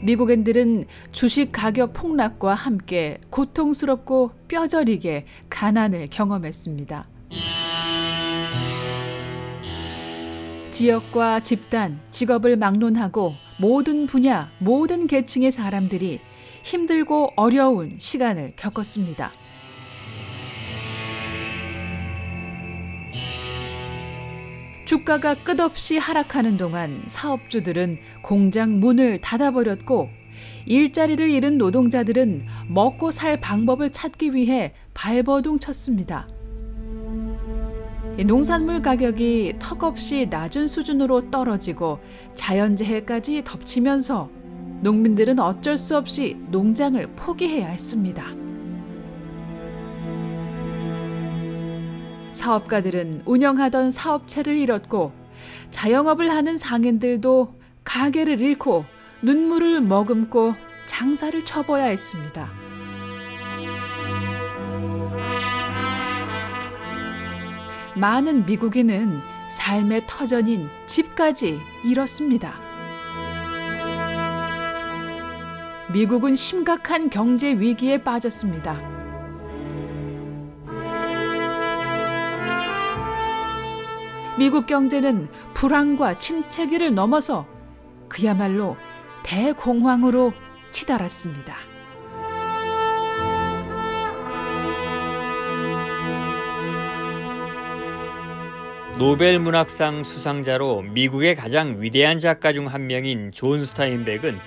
미국인들은 주식 가격 폭락과 함께 고통스럽고 뼈저리게 가난을 경험했습니다. 지역과 집단, 직업을 막론하고 모든 분야, 모든 계층의 사람들이 힘들고 어려운 시간을 겪었습니다. 주가가 끝없이 하락하는 동안 사업주들은 공장 문을 닫아버렸고 일자리를 잃은 노동자들은 먹고 살 방법을 찾기 위해 발버둥 쳤습니다. 농산물 가격이 턱없이 낮은 수준으로 떨어지고 자연재해까지 덮치면서 농민들은 어쩔 수 없이 농장을 포기해야 했습니다. 사업가들은 운영하던 사업체를 잃었고 자영업을 하는 상인들도 가게를 잃고 눈물을 머금고 장사를 쳐봐야 했습니다. 많은 미국인은 삶의 터전인 집까지 잃었습니다. 미국은 심각한 경제 위기에 빠졌습니다. 미국 경제는 불황과 침체기를 넘어서 그야말로 대공황으로 치달았습니다. 노벨 문학상 수상자로 미국의 가장 위대한 작가 중 한 명인 존 스타인벡은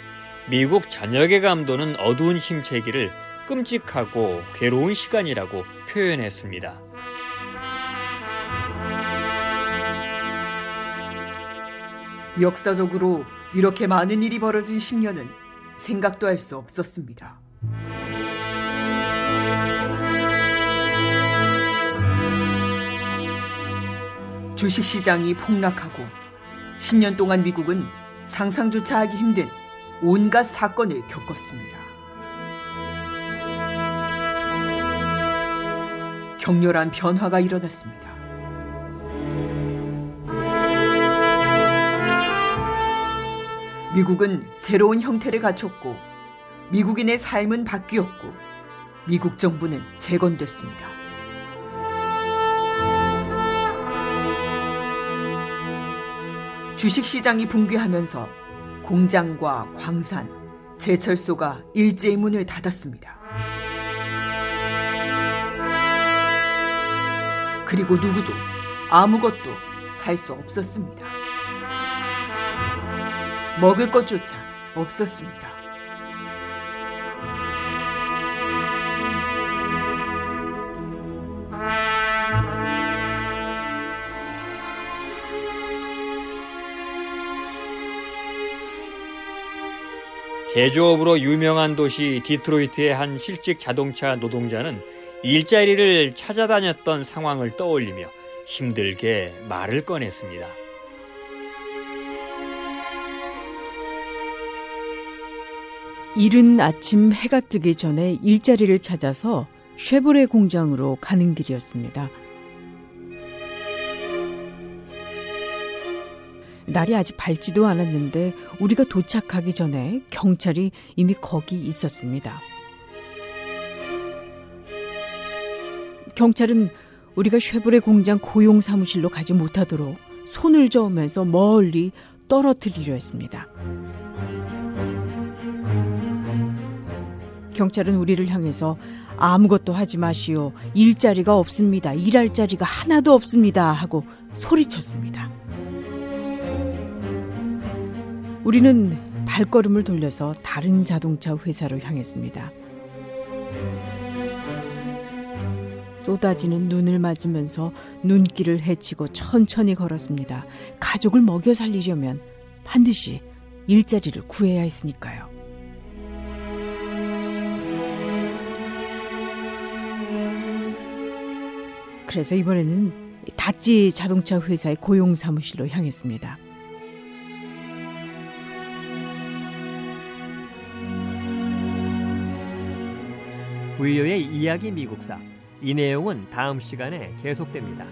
미국 전역에 감도는 어두운 침체기를 끔찍하고 괴로운 시간이라고 표현했습니다. 역사적으로 이렇게 많은 일이 벌어진 10년은 생각도 할 수 없었습니다. 주식시장이 폭락하고 10년 동안 미국은 상상조차 하기 힘든 온갖 사건을 겪었습니다. 격렬한 변화가 일어났습니다. 미국은 새로운 형태를 갖췄고 미국인의 삶은 바뀌었고 미국 정부는 재건됐습니다. 주식시장이 붕괴하면서 공장과 광산, 제철소가 일제히 문을 닫았습니다. 그리고 누구도 아무것도 살 수 없었습니다. 먹을 것조차 없었습니다. 제조업으로 유명한 도시 디트로이트의 한 실직 자동차 노동자는 일자리를 찾아다녔던 상황을 떠올리며 힘들게 말을 꺼냈습니다. 이른 아침 해가 뜨기 전에 일자리를 찾아서 쉐보레 공장으로 가는 길이었습니다. 날이 아직 밝지도 않았는데 우리가 도착하기 전에 경찰이 이미 거기 있었습니다. 경찰은 우리가 쉐보레 공장 고용 사무실로 가지 못하도록 손을 저으면서 멀리 떨어뜨리려 했습니다. 경찰은 우리를 향해서 아무것도 하지 마시오. 일자리가 없습니다. 일할 자리가 하나도 없습니다. 하고 소리쳤습니다. 우리는 발걸음을 돌려서 다른 자동차 회사로 향했습니다. 쏟아지는 눈을 맞으면서 눈길을 헤치고 천천히 걸었습니다. 가족을 먹여 살리려면 반드시 일자리를 구해야 했으니까요. 그래서 이번에는 다찌 자동차 회사의 고용 사무실로 향했습니다. 부유의 이야기 미국사. 이 내용은 다음 시간에 계속됩니다.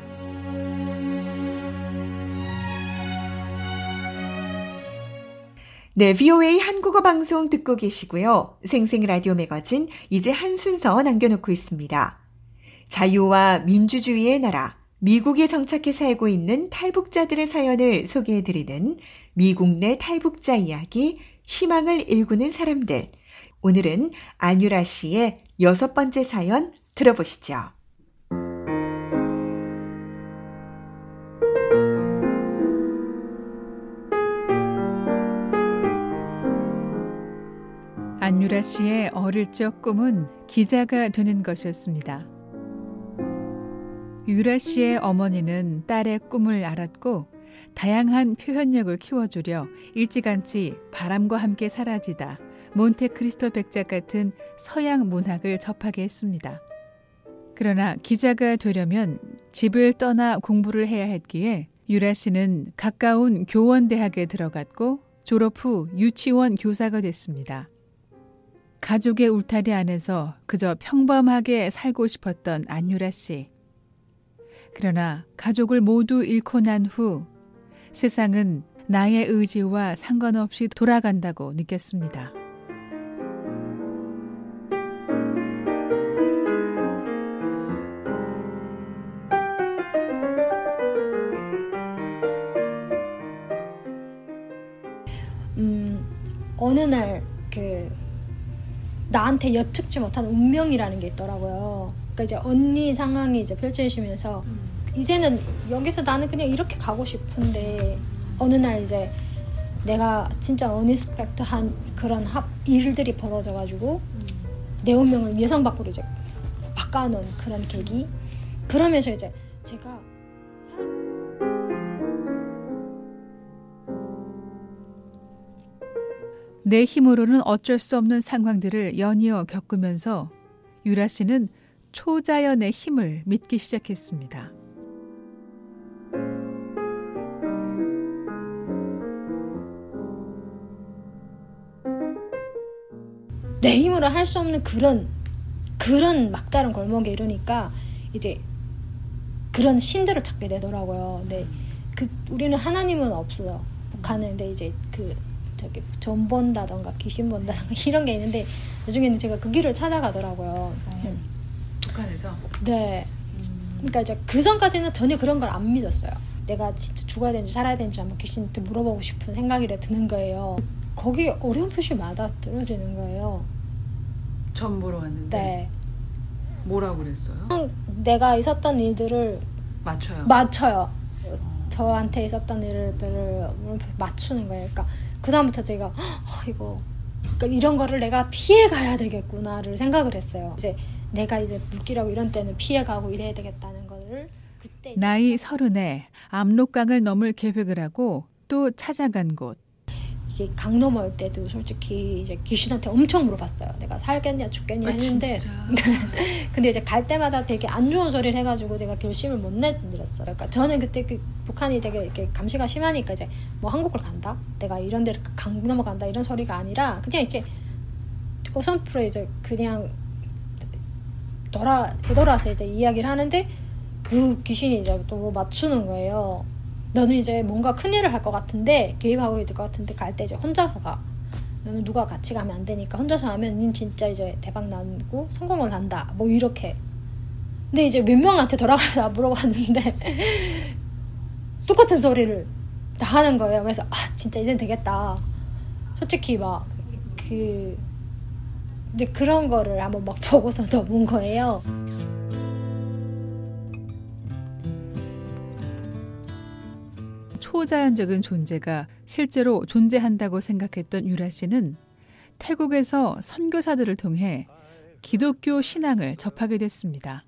네, VOA 한국어 방송 듣고 계시고요. 생생 라디오 매거진 이제 한 순서 남겨놓고 있습니다. 자유와 민주주의의 나라, 미국에 정착해 살고 있는 탈북자들의 사연을 소개해드리는 미국 내 탈북자 이야기, 희망을 일구는 사람들. 오늘은 안유라 씨의 여섯 번째 사연 들어보시죠. 안유라 씨의 어릴 적 꿈은 기자가 되는 것이었습니다. 유라 씨의 어머니는 딸의 꿈을 알았고 다양한 표현력을 키워주려 일찌감치 바람과 함께 사라지다 몬테크리스토 백작 같은 서양 문학을 접하게 했습니다. 그러나 기자가 되려면 집을 떠나 공부를 해야 했기에 유라 씨는 가까운 교원대학에 들어갔고 졸업 후 유치원 교사가 됐습니다. 가족의 울타리 안에서 그저 평범하게 살고 싶었던 안유라 씨. 그러나 가족을 모두 잃고 난 후 세상은 나의 의지와 상관없이 돌아간다고 느꼈습니다. 음, 어느 날 그 나한테 여측지 못한 운명이라는 게 있더라고요. 그러니까 이제 언니 상황이 이제 펼쳐지면서 이제는 여기서 나는 그냥 이렇게 가고 싶은데 어느 날 이제 내가 진짜 어니스펙트한 그런 합 일들이 벌어져가지고 내 운명을 예상 밖으로 이제 바꿔놓은 그런 계기. 그러면서 이제 제가 내 힘으로는 어쩔 수 없는 상황들을 연이어 겪으면서 유라 씨는 초자연의 힘을 믿기 시작했습니다. 내 힘으로 할 수 없는 그런 그런 막다른 골목에 이르니까 이제 그런 신들을 찾게 되더라고요. 근데 그 우리는 하나님은 없어요. 북한은 근데 이제 그 저기 전 본다던가 귀신 본다던가 이런 게 있는데 나중에는 제가 그 길을 찾아가더라고요. 음. 북한에서 네. 그러니까 이제 그 전까지는 전혀 그런 걸 안 믿었어요. 내가 진짜 죽어야 되는지 살아야 되는지 한번 귀신한테 물어보고 싶은 생각이 드는 거예요. 거기 어렴풋이 마다 떨어지는 거예요. 전 보러 갔는데 네. 뭐라고 그랬어요? 그냥 내가 있었던 일들을 맞춰요. 맞춰요. 저한테 있었던 일들을 맞추는 거예요. 그러니까 그 다음부터 제가 어, 이거 그러니까 이런 거를 내가 피해 가야 되겠구나를 생각을 했어요. 이제 내가 이제 물기라고 이런 때는 피해 가고 이래야 되겠다는 거를 그때 나이 서른에 압록강을 넘을 계획을 하고 또 찾아간 곳. 이게 강 넘어올 때도 솔직히 이제 귀신한테 엄청 물어봤어요. 내가 살겠냐 죽겠냐 아, 했는데 진짜? 근데 이제 갈 때마다 되게 안 좋은 소리를 해가지고 제가 결심을 못 내드렸어요. 그러니까 저는 그때 그 북한이 되게 이렇게 감시가 심하니까 이제 뭐 한국을 간다, 내가 이런 데를 강 넘어간다 이런 소리가 아니라 그냥 이렇게 어선프로 이제 그냥 돌아 되돌아서 이제 이야기를 하는데 그 귀신이 이제 또 맞추는 거예요. 너는 이제 뭔가 큰 일을 할 것 같은데 계획하고 있을 것 같은데 갈 때 이제 혼자서 가. 너는 누가 같이 가면 안 되니까 혼자서 하면 닌 진짜 이제 대박 나고 성공을 한다. 뭐 이렇게. 근데 이제 몇 명한테 돌아가서 물어봤는데 똑같은 소리를 다 하는 거예요. 그래서 아 진짜 이젠 되겠다. 솔직히 막 그 근데 그런 거를 한번 막 보고서 넘은 거예요. 초자연적인 존재가 실제로 존재한다고 생각했던 유라 씨는 태국에서 선교사들을 통해 기독교 신앙을 접하게 됐습니다.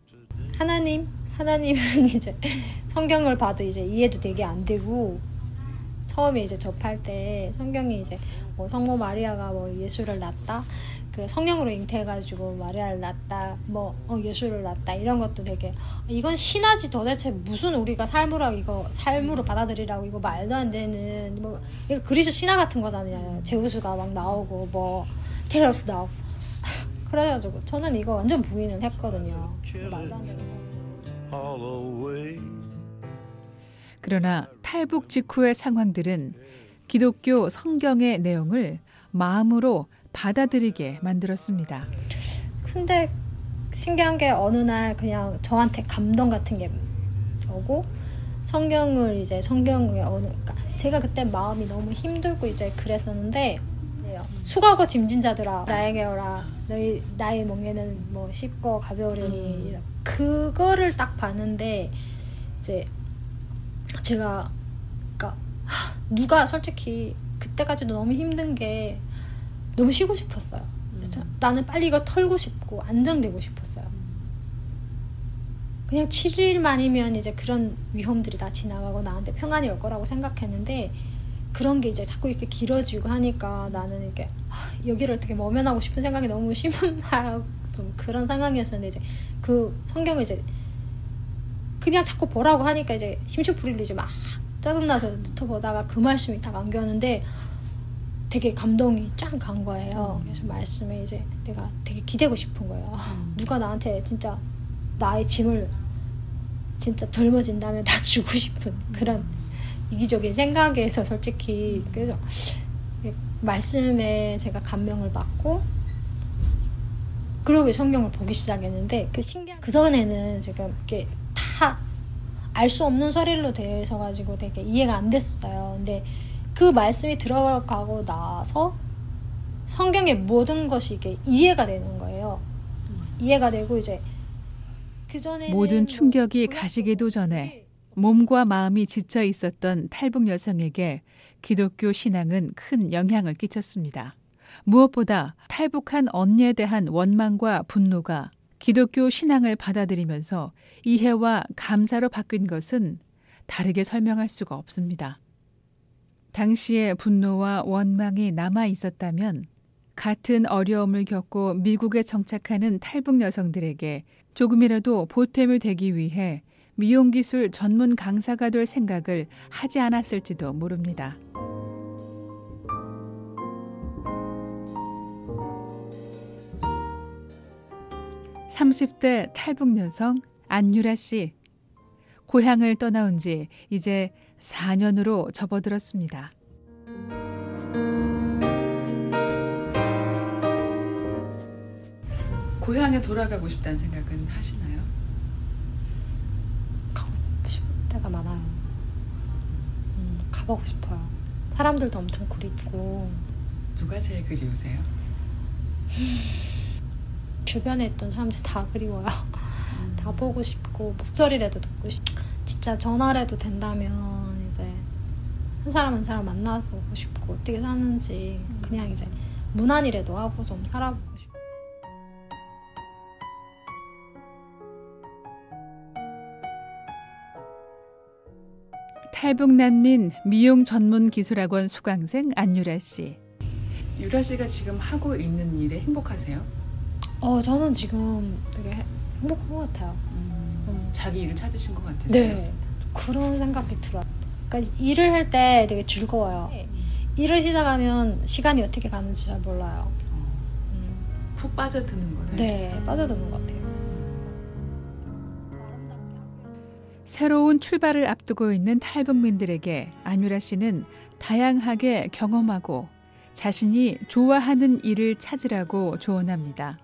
하나님, 하나님은 이제 성경을 봐도 이제 이해도 되게 안 되고 처음에 이제 접할 때 성경이 이제 뭐 성모 마리아가 뭐 예수를 낳았다, 그 성령으로 잉태해가지고 마리아를 낳았다, 뭐 어, 예수를 낳았다 이런 것도 되게 이건 신하지 도대체 무슨 우리가 삶으로 이거 삶으로 받아들이라고 이거 말도 안 되는 뭐 이거 그리스 신화 같은 거잖아요. 제우스가 막 나오고 뭐 테레우스 나오고 그래가지고 저는 이거 완전 부인을 했거든요. 말도 안 되는 거. 그러나 탈북 직후의 상황들은 기독교 성경의 내용을 마음으로 받아들이게 만들었습니다. 근데 신기한 게 어느 날 그냥 저한테 감동 같은 게 오고 성경을 이제 성경에 어느 그러니까 제가 그때 마음이 너무 힘들고 이제 그랬었는데 수고하고 짐진 자들아 나에게 오라 너희 나의 멍에는 뭐 쉽고 가벼우리니 음. 그거를 딱 봤는데 이제 제가 그러니까 하, 누가 솔직히 그때까지도 너무 힘든 게 너무 쉬고 싶었어요. 진짜 나는 빨리 이거 털고 싶고 안정되고 싶었어요. 그냥 7일 만이면 이제 그런 위험들이 다 지나가고 나한테 평안이 올 거라고 생각했는데 그런 게 이제 자꾸 이렇게 길어지고 하니까 나는 이렇게 하, 여기를 어떻게 모면하고 싶은 생각이 너무 심한 좀 그런 상황이었었는데 이제 그 성경을 이제 그 그냥 자꾸 보라고 하니까 이제 심심풀이를 이제 막 짜증나서 유튜 보다가 그 말씀이 딱 안겼는데 되게 감동이 쫙간 거예요. 그래서 말씀에 이제 내가 되게 기대고 싶은 거예요. 아, 누가 나한테 진짜 나의 짐을 진짜 덜어진다면 다 주고 싶은 그런 이기적인 생각에서 솔직히 그래서 말씀에 제가 감명을 받고 그러고 성경을 보기 시작했는데 그 신기한 그 전에는 지금 이게 다 알 수 없는 되어 있어 가지고 되게 이해가 안 됐어요. 근데 그 말씀이 들어가고 나서 성경의 모든 것이 이게 이해가 되는 거예요. 이해가 되고 이제 모든 충격이 가시기도 전에 몸과 마음이 지쳐 있었던 탈북 여성에게 기독교 신앙은 큰 영향을 끼쳤습니다. 무엇보다 탈북한 언니에 대한 원망과 분노가 기독교 신앙을 받아들이면서 이해와 감사로 바뀐 것은 다르게 설명할 수가 없습니다. 당시의 분노와 원망이 남아 있었다면 같은 어려움을 겪고 미국에 정착하는 탈북 여성들에게 조금이라도 보탬이 되기 위해 미용기술 전문 강사가 될 생각을 하지 않았을지도 모릅니다. 30대 탈북 여성 안유라 씨. 고향을 떠나온 지 이제 4년으로 접어들었습니다. 고향에 돌아가고 싶다는 생각은 하시나요? 가고 싶을 때가 많아요. 음, 가보고 싶어요. 사람들도 엄청 그립고. 누가 제일 그리우세요? 주변에 있던 사람들 다 그리워요. 음. 다 보고 싶고 목소리라도 듣고 싶. 진짜 전화라도 된다면 한 사람 한 사람 만나보고 싶고 어떻게 사는지 그냥 이제 무난이라도 하고 좀 살아보고 싶고. 탈북 난민 미용 전문 기술학원 수강생 안유라 씨. 유라 씨가 지금 하고 있는 일에 행복하세요? 어, 저는 지금 되게 행복한 것 같아요. 음, 음. 자기 일을 찾으신 것 같으세요? 네. 그런 생각이 들어요. 그러니까 일을 할 때 되게 즐거워요. 네. 일을 시작하면 시간이 어떻게 가는지 잘 몰라요. 어. 음. 푹 빠져드는 거네. 네, 빠져드는 것 같아요. 새로운 출발을 앞두고 있는 탈북민들에게 안유라 씨는 다양하게 경험하고 자신이 좋아하는 일을 찾으라고 조언합니다.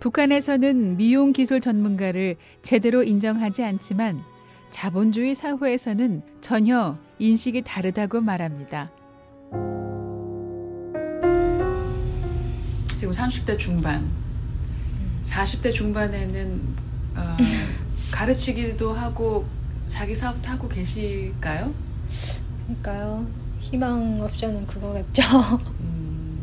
북한에서는 미용 기술 전문가를 제대로 인정하지 않지만 자본주의 사회에서는 전혀 인식이 다르다고 말합니다. 지금 30대 중반, 40대 중반에는 어, 가르치기도 하고 자기 사업도 하고 계실까요? 그러니까요. 희망 옵션은 그거겠죠. 음,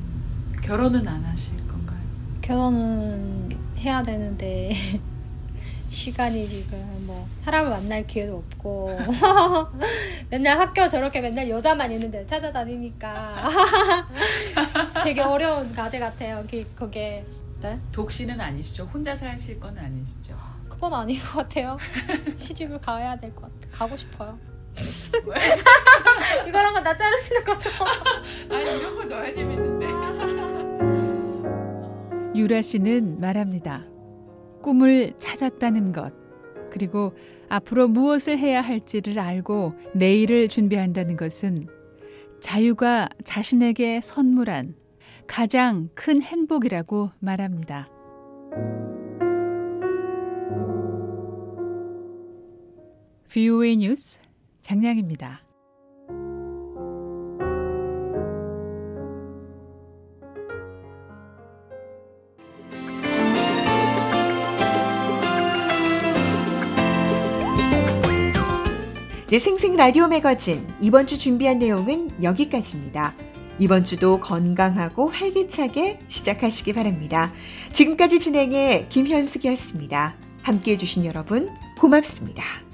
결혼은 안 하실 건가요? 결혼은 해야 되는데 시간이 지금 뭐 사람을 만날 기회도 없고 맨날 학교 저렇게 맨날 여자만 있는데 찾아다니니까 되게 어려운 과제 같아요. 그게 네? 독신은 아니시죠? 혼자 사실 건 아니시죠? 그건 아닌 것 같아요. 시집을 가야 될 것 같아. 가고 싶어요. 이거랑 건나 자르시는 거죠? 아니 이런 거 넣어야 재밌는데. 유라 씨는 말합니다. 꿈을 찾았다는 것, 그리고 앞으로 무엇을 해야 할지를 알고 내일을 준비한다는 것은 자유가 자신에게 선물한 가장 큰 행복이라고 말합니다. VOA 뉴스 장량입니다. 네, 생생 라디오 매거진 이번 주 준비한 내용은 여기까지입니다. 이번 주도 건강하고 활기차게 시작하시기 바랍니다. 지금까지 진행해 김현숙이었습니다. 함께 해주신 여러분 고맙습니다.